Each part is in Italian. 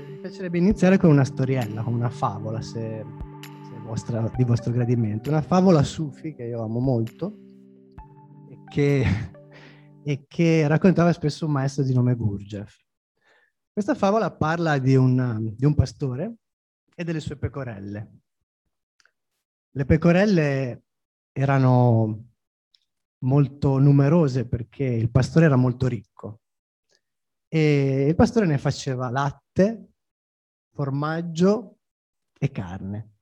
piacerebbe iniziare con una storiella, con una favola, se, se vostra, di vostro gradimento. Una favola sufi che io amo molto e che, e che raccontava spesso un maestro di nome Gurdjieff. Questa favola parla di un, di un pastore e delle sue pecorelle. Le pecorelle erano molto numerose perché il pastore era molto ricco e il pastore ne faceva latte formaggio e carne.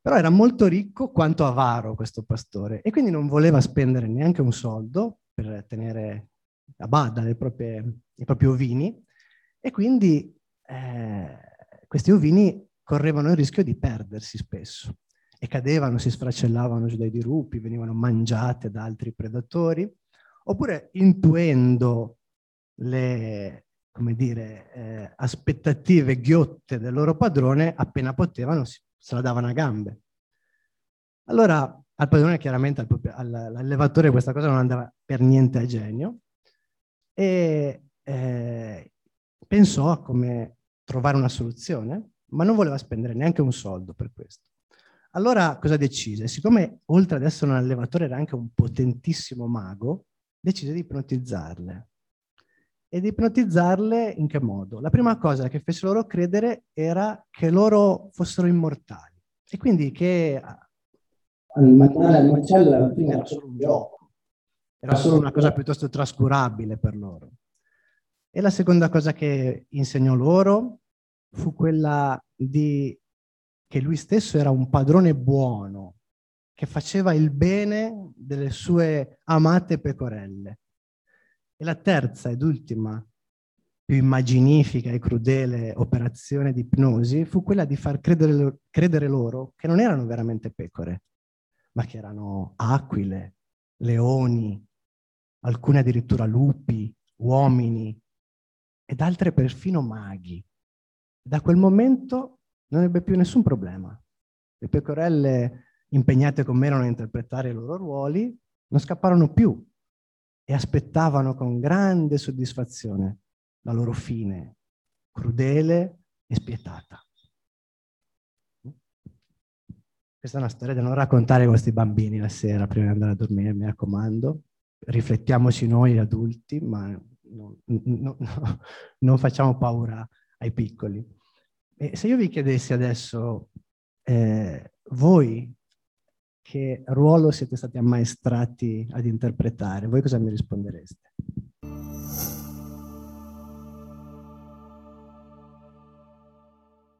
Però era molto ricco quanto avaro questo pastore e quindi non voleva spendere neanche un soldo per tenere a bada le proprie, i propri ovini e quindi eh, questi ovini correvano il rischio di perdersi spesso e cadevano, si sfracellavano giù dai dirupi, venivano mangiate da altri predatori, oppure intuendo le, come dire, eh, aspettative ghiotte del loro padrone, appena potevano si, se la davano a gambe. Allora al padrone chiaramente, al, all'allevatore questa cosa non andava per niente a genio e eh, pensò a come trovare una soluzione, ma non voleva spendere neanche un soldo per questo. Allora cosa decise? Siccome oltre ad essere un allevatore era anche un potentissimo mago, decise di ipnotizzarle ed ipnotizzarle in che modo? La prima cosa che fece loro credere era che loro fossero immortali e quindi che mandarle al macello alla fine era solo un gioco, era solo una cosa piuttosto trascurabile per loro. E la seconda cosa che insegnò loro fu quella di che lui stesso era un padrone buono, che faceva il bene delle sue amate pecorelle e la terza ed ultima, più immaginifica e crudele operazione di ipnosi fu quella di far credere, credere loro che non erano veramente pecore, ma che erano aquile, leoni, alcune addirittura lupi, uomini ed altre perfino maghi. Da quel momento non ebbe più nessun problema. Le pecorelle impegnate come erano a interpretare i loro ruoli non scapparono più e aspettavano con grande soddisfazione la loro fine crudele e spietata. Questa è una storia da non raccontare ai vostri bambini la sera prima di andare a dormire, mi raccomando. Riflettiamoci noi adulti, ma no, no, no, non facciamo paura ai piccoli. E se io vi chiedessi adesso, eh, voi che ruolo siete stati ammaestrati ad interpretare? Voi cosa mi rispondereste?